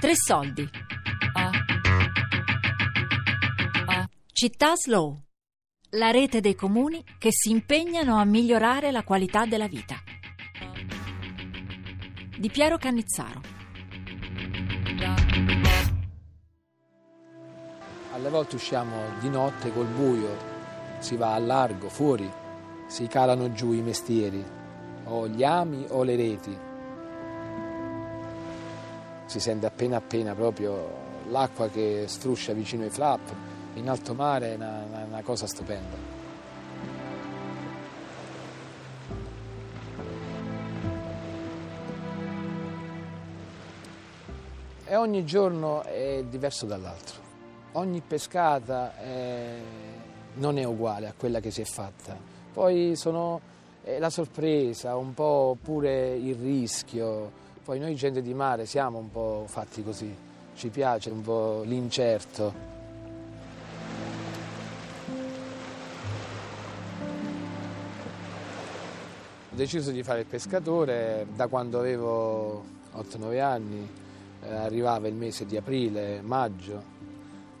Tre soldi. Città Slow. La rete dei comuni che si impegnano a migliorare la qualità della vita. Di Piero Cannizzaro. Alle volte usciamo di notte col buio, si va al largo, fuori, si calano giù i mestieri, o gli ami o le reti. Si sente appena appena proprio l'acqua che struscia vicino ai flap, in alto mare è una, una, cosa stupenda. E ogni giorno è diverso dall'altro. Ogni pescata è, non è uguale a quella che si è fatta. Poi sono è la sorpresa, un po' pure il rischio. Poi noi gente di mare siamo un po' fatti così, ci piace un po' l'incerto. Ho deciso di fare il pescatore da quando avevo 8-9 anni, eh, arrivava il mese di aprile, maggio,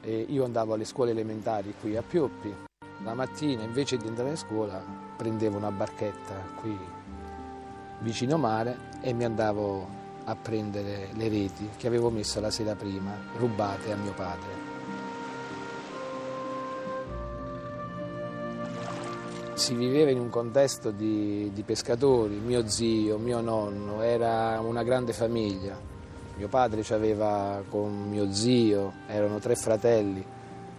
e io andavo alle scuole elementari qui a Pioppi. La mattina invece di andare a scuola prendevo una barchetta qui vicino mare e mi andavo a prendere le reti che avevo messo la sera prima, rubate a mio padre. Si viveva in un contesto di, di pescatori, mio zio, mio nonno, era una grande famiglia. Mio padre aveva con mio zio, erano tre fratelli,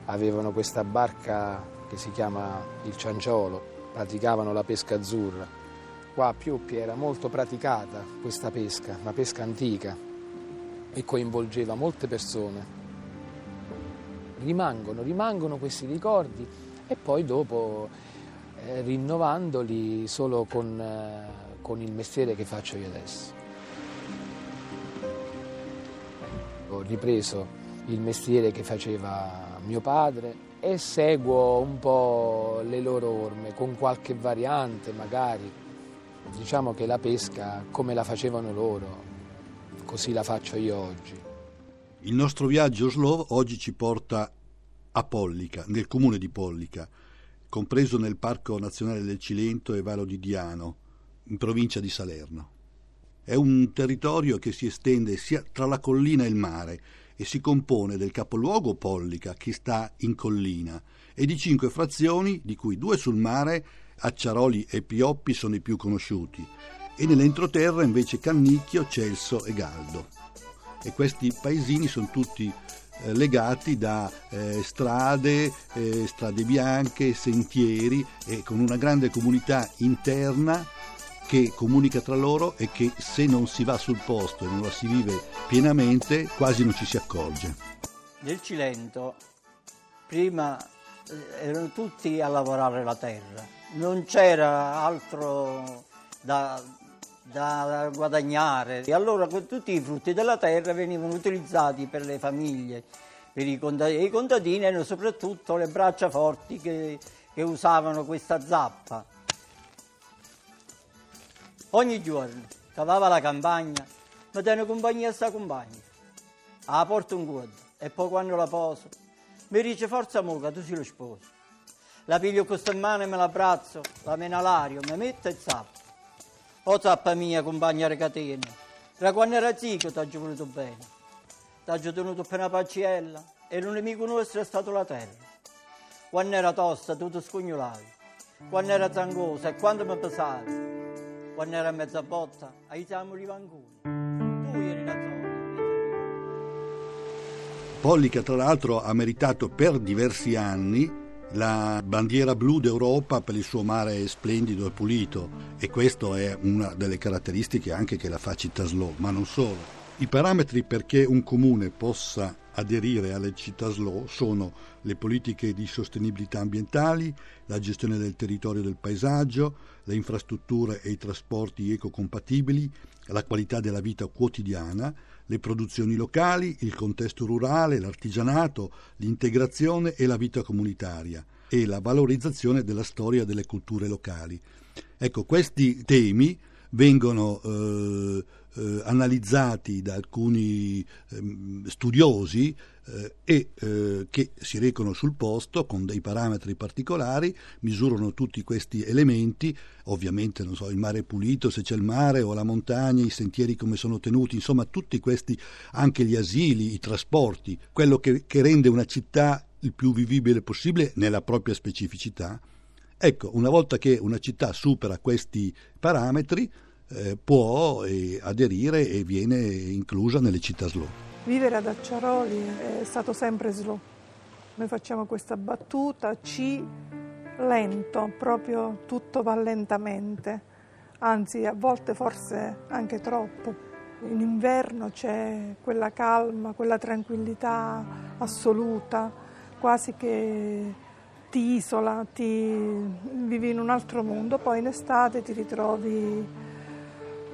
avevano questa barca che si chiama il cianciolo, praticavano la pesca azzurra. Qua a Pioppi era molto praticata questa pesca, una pesca antica e coinvolgeva molte persone. Rimangono, rimangono questi ricordi e poi dopo eh, rinnovandoli solo con, eh, con il mestiere che faccio io adesso. Ho ripreso il mestiere che faceva mio padre e seguo un po' le loro orme, con qualche variante magari. Diciamo che la pesca come la facevano loro, così la faccio io oggi. Il nostro viaggio slow oggi ci porta a Pollica, nel comune di Pollica, compreso nel Parco Nazionale del Cilento e Valo di Diano, in provincia di Salerno. È un territorio che si estende sia tra la collina e il mare e si compone del capoluogo Pollica, che sta in collina, e di cinque frazioni, di cui due sul mare, Acciaroli e Pioppi sono i più conosciuti, e nell'entroterra invece Cannicchio, Celso e Galdo. E questi paesini sono tutti eh, legati da eh, strade, eh, strade bianche, sentieri e con una grande comunità interna che comunica tra loro e che se non si va sul posto e non la si vive pienamente quasi non ci si accorge. Nel Cilento prima eh, erano tutti a lavorare la terra, non c'era altro da, da guadagnare e allora tutti i frutti della terra venivano utilizzati per le famiglie, per i contadini, i contadini erano soprattutto le braccia forti che, che usavano questa zappa ogni giorno cavava la campagna, mi tiene compagnia a sta compagna. La porto un guardo e poi quando la poso mi dice forza muca, tu sei lo sposo. La piglio con questa mano e me l'abbraccio, la mena l'aria, mi metto e zappa. O zappa mia compagna di catena, da quando era zicco ti ha voluto bene. Ti ha tenuto per una pacciella e il nemico nostro è stato la terra. Quando era tosta tu ti scognolavi, quando era zangosa e quando mi pesavi quando era mezza botta, aiutiamo i vangoni. Tu eri la zona. Pollica, tra l'altro, ha meritato per diversi anni la bandiera blu d'Europa per il suo mare splendido e pulito e questa è una delle caratteristiche anche che la fa città slow, ma non solo. I parametri perché un comune possa aderire alle città slow sono le politiche di sostenibilità ambientali, la gestione del territorio e del paesaggio, le infrastrutture e i trasporti ecocompatibili, la qualità della vita quotidiana, le produzioni locali, il contesto rurale, l'artigianato, l'integrazione e la vita comunitaria e la valorizzazione della storia delle culture locali. Ecco, questi temi vengono eh, analizzati da alcuni ehm, studiosi eh, e eh, che si recano sul posto con dei parametri particolari, misurano tutti questi elementi, ovviamente non so, il mare pulito, se c'è il mare o la montagna, i sentieri come sono tenuti, insomma tutti questi, anche gli asili, i trasporti, quello che, che rende una città il più vivibile possibile nella propria specificità. Ecco, una volta che una città supera questi parametri, eh, può eh, aderire e viene inclusa nelle città slow. Vivere ad Acciaroli è stato sempre slow. Noi facciamo questa battuta C lento, proprio tutto va lentamente, anzi a volte forse anche troppo. In inverno c'è quella calma, quella tranquillità assoluta, quasi che ti isola, ti vivi in un altro mondo, poi in estate ti ritrovi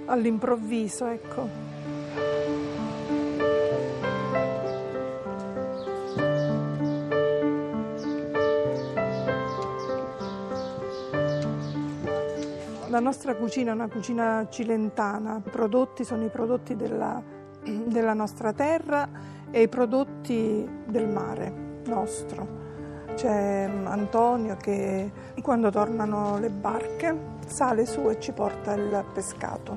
all'improvviso, ecco. La nostra cucina è una cucina cilentana, i prodotti sono i prodotti della, della nostra terra e i prodotti del mare nostro. C'è Antonio che quando tornano le barche sale su e ci porta il pescato.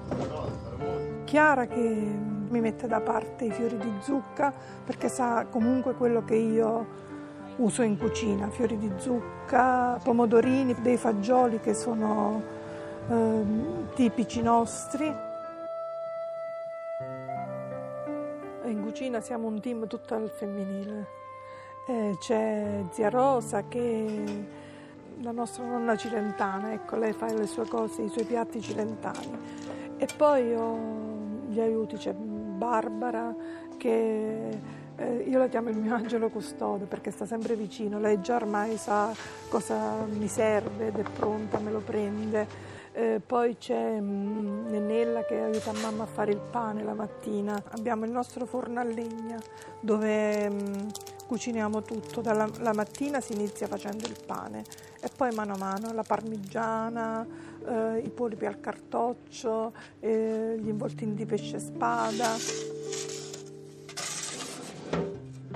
Chiara che mi mette da parte i fiori di zucca perché sa comunque quello che io uso in cucina, fiori di zucca, pomodorini, dei fagioli che sono eh, tipici nostri. In cucina siamo un team tutto al femminile. Eh, c'è zia Rosa che la nostra nonna cilentana, ecco, lei fa le sue cose, i suoi piatti cilentani. E poi ho gli aiuti, c'è Barbara che eh, io la chiamo il mio angelo custode perché sta sempre vicino, lei già ormai sa cosa mi serve ed è pronta, me lo prende. Eh, poi c'è mh, mm, Nennella che aiuta mamma a fare il pane la mattina. Abbiamo il nostro forno a legna dove mh, mm, cuciniamo tutto. Dalla, la mattina si inizia facendo il pane e poi mano a mano la parmigiana, eh, i polipi al cartoccio, eh, gli involtini di pesce spada.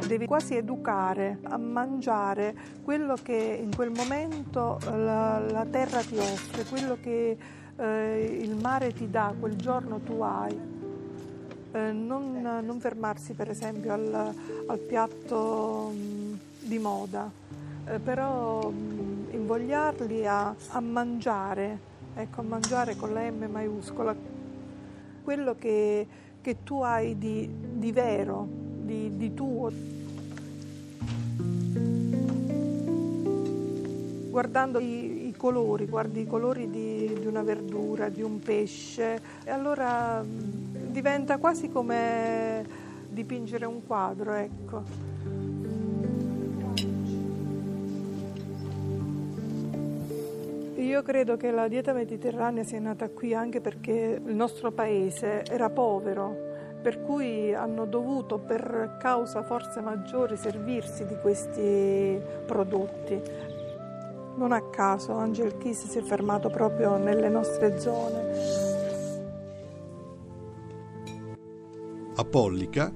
Devi quasi educare a mangiare quello che in quel momento la, la terra ti offre, quello che eh, il mare ti dà, quel giorno tu hai. Eh, non, non, fermarsi per esempio al, al piatto mh, mm, di moda, eh, però mh, mm, invogliarli a, a, mangiare, ecco, a mangiare con la M maiuscola, quello che, che tu hai di, di vero, di, di tuo. Guardando i, i, colori, guardi i colori di, di, una verdura, di un pesce, e allora mm, diventa quasi come dipingere un quadro, ecco. Io credo che la dieta mediterranea sia nata qui anche perché il nostro paese era povero, per cui hanno dovuto, per causa forse maggiori, servirsi di questi prodotti. Non a caso Angel Kiss si è fermato proprio nelle nostre zone. A Pollica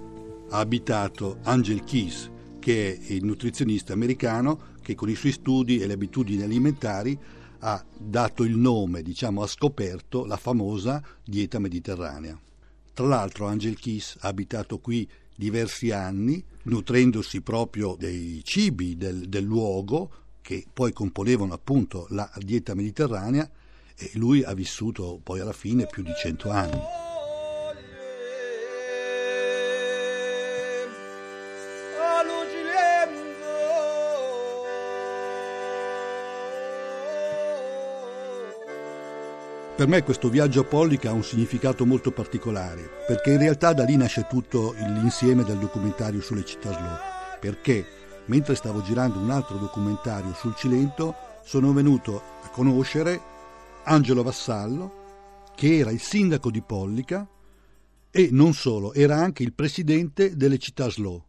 ha abitato Angel Keys, che è il nutrizionista americano che con i suoi studi e le abitudini alimentari ha dato il nome, diciamo, ha scoperto la famosa dieta mediterranea. Tra l'altro Angel Keys ha abitato qui diversi anni, nutrendosi proprio dei cibi del, del luogo che poi componevano appunto la dieta mediterranea e lui ha vissuto poi alla fine più di cento anni. Per me questo viaggio a Pollica ha un significato molto particolare, perché in realtà da lì nasce tutto l'insieme del documentario sulle città slow. Perché mentre stavo girando un altro documentario sul Cilento, sono venuto a conoscere Angelo Vassallo, che era il sindaco di Pollica e non solo, era anche il presidente delle città slow.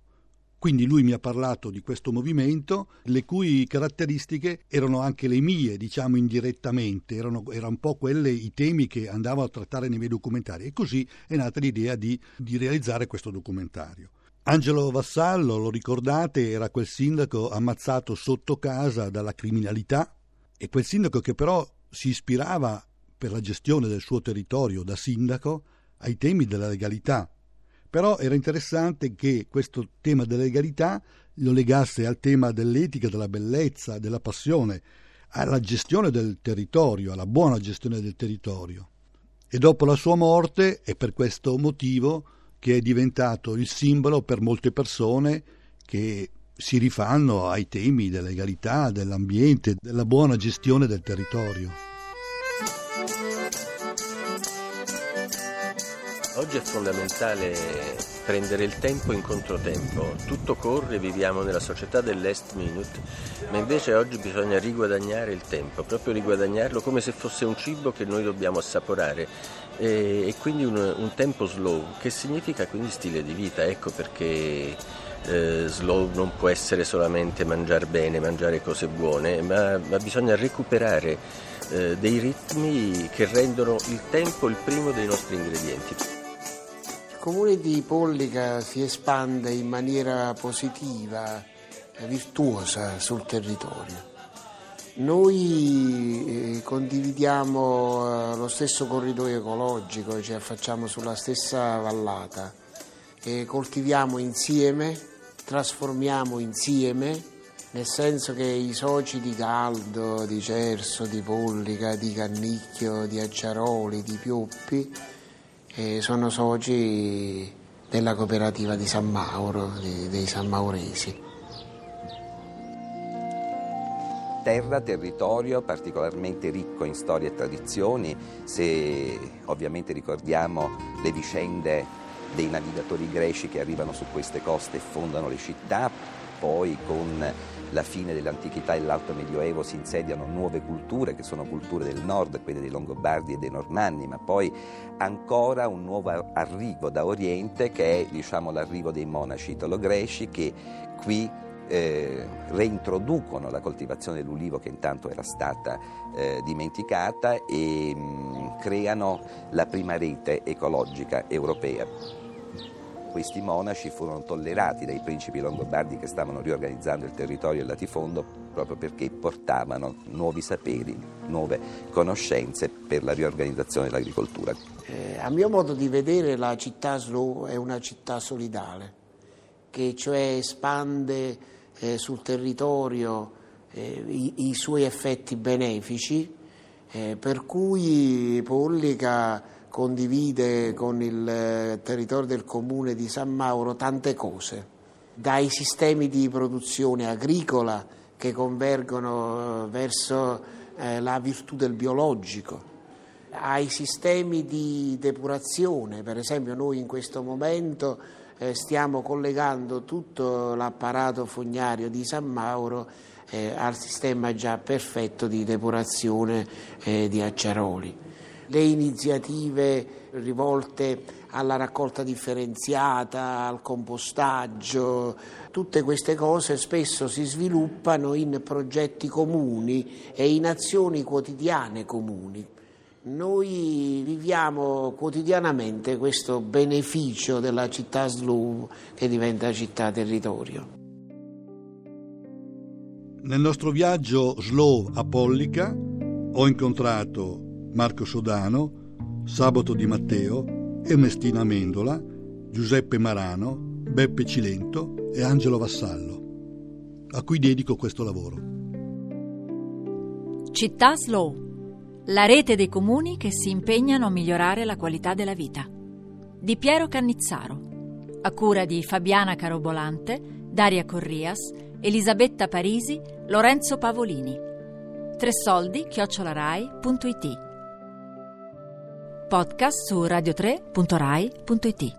Quindi lui mi ha parlato di questo movimento, le cui caratteristiche erano anche le mie, diciamo indirettamente, erano, erano un po' quelle i temi che andavo a trattare nei miei documentari. E così è nata l'idea di, di realizzare questo documentario. Angelo Vassallo, lo ricordate, era quel sindaco ammazzato sotto casa dalla criminalità. E quel sindaco che però si ispirava per la gestione del suo territorio da sindaco ai temi della legalità però era interessante che questo tema della legalità lo legasse al tema dell'etica, della bellezza, della passione, alla gestione del territorio, alla buona gestione del territorio. E dopo la sua morte è per questo motivo che è diventato il simbolo per molte persone che si rifanno ai temi della legalità, dell'ambiente, della buona gestione del territorio. Oggi è fondamentale prendere il tempo in controtempo. Tutto corre, viviamo nella società del last minute, ma invece oggi bisogna riguadagnare il tempo, proprio riguadagnarlo come se fosse un cibo che noi dobbiamo assaporare e, e quindi un, un, tempo slow, che significa quindi stile di vita, ecco perché eh, slow non può essere solamente mangiare bene, mangiare cose buone, ma, ma bisogna recuperare eh, dei ritmi che rendono il tempo il primo dei nostri ingredienti. Il comune di Pollica si espande in maniera positiva, virtuosa sul territorio. Noi eh, condividiamo eh, lo stesso corridoio ecologico, ci affacciamo sulla stessa vallata, e coltiviamo insieme, trasformiamo insieme, nel senso che i soci di Caldo, di Cerso, di Pollica, di Cannicchio, di Acciaroli, di Pioppi e sono soci della cooperativa di San Mauro, dei San Mauresi. terra, territorio particolarmente ricco in storie e tradizioni, se ovviamente ricordiamo le vicende dei navigatori greci che arrivano su queste coste e fondano le città, poi con la fine dell'antichità e l'alto medioevo si insediano nuove culture che sono culture del nord, quelle dei Longobardi e dei Normanni, ma poi ancora un nuovo arrivo da Oriente che è diciamo, l'arrivo dei monaci italo-greci che qui eh, reintroducono la coltivazione dell'ulivo che intanto era stata eh, dimenticata e mh, mm, creano la prima rete ecologica europea. Questi monaci furono tollerati dai principi longobardi che stavano riorganizzando il territorio del latifondo proprio perché portavano nuovi saperi, nuove conoscenze per la riorganizzazione dell'agricoltura. Eh, a mio modo di vedere la città slow è una città solidale, che cioè espande eh, sul territorio eh, i, i, suoi effetti benefici, eh, per cui Pollica condivide con il eh, territorio del comune di San Mauro tante cose, dai sistemi di produzione agricola che convergono eh, verso eh, la virtù del biologico, ai sistemi di depurazione, per esempio noi in questo momento stiamo collegando tutto l'apparato fognario di San Mauro al sistema già perfetto di depurazione di Acciaroli le iniziative rivolte alla raccolta differenziata, al compostaggio, tutte queste cose spesso si sviluppano in progetti comuni e in azioni quotidiane comuni. Noi viviamo quotidianamente questo beneficio della città slow che diventa città territorio. Nel nostro viaggio slow a Pollica ho incontrato Marco Sodano, Sabato Di Matteo, Ernestina Amendola, Giuseppe Marano, Beppe Cilento e Angelo Vassallo, a cui dedico questo lavoro. Città Slow, la rete dei comuni che si impegnano a migliorare la qualità della vita. Di Piero Cannizzaro, a cura di Fabiana Carobolante, Daria Corrias, Elisabetta Parisi, Lorenzo Pavolini. Tre soldi chiocciolarai.it podcast su radio3.rai.it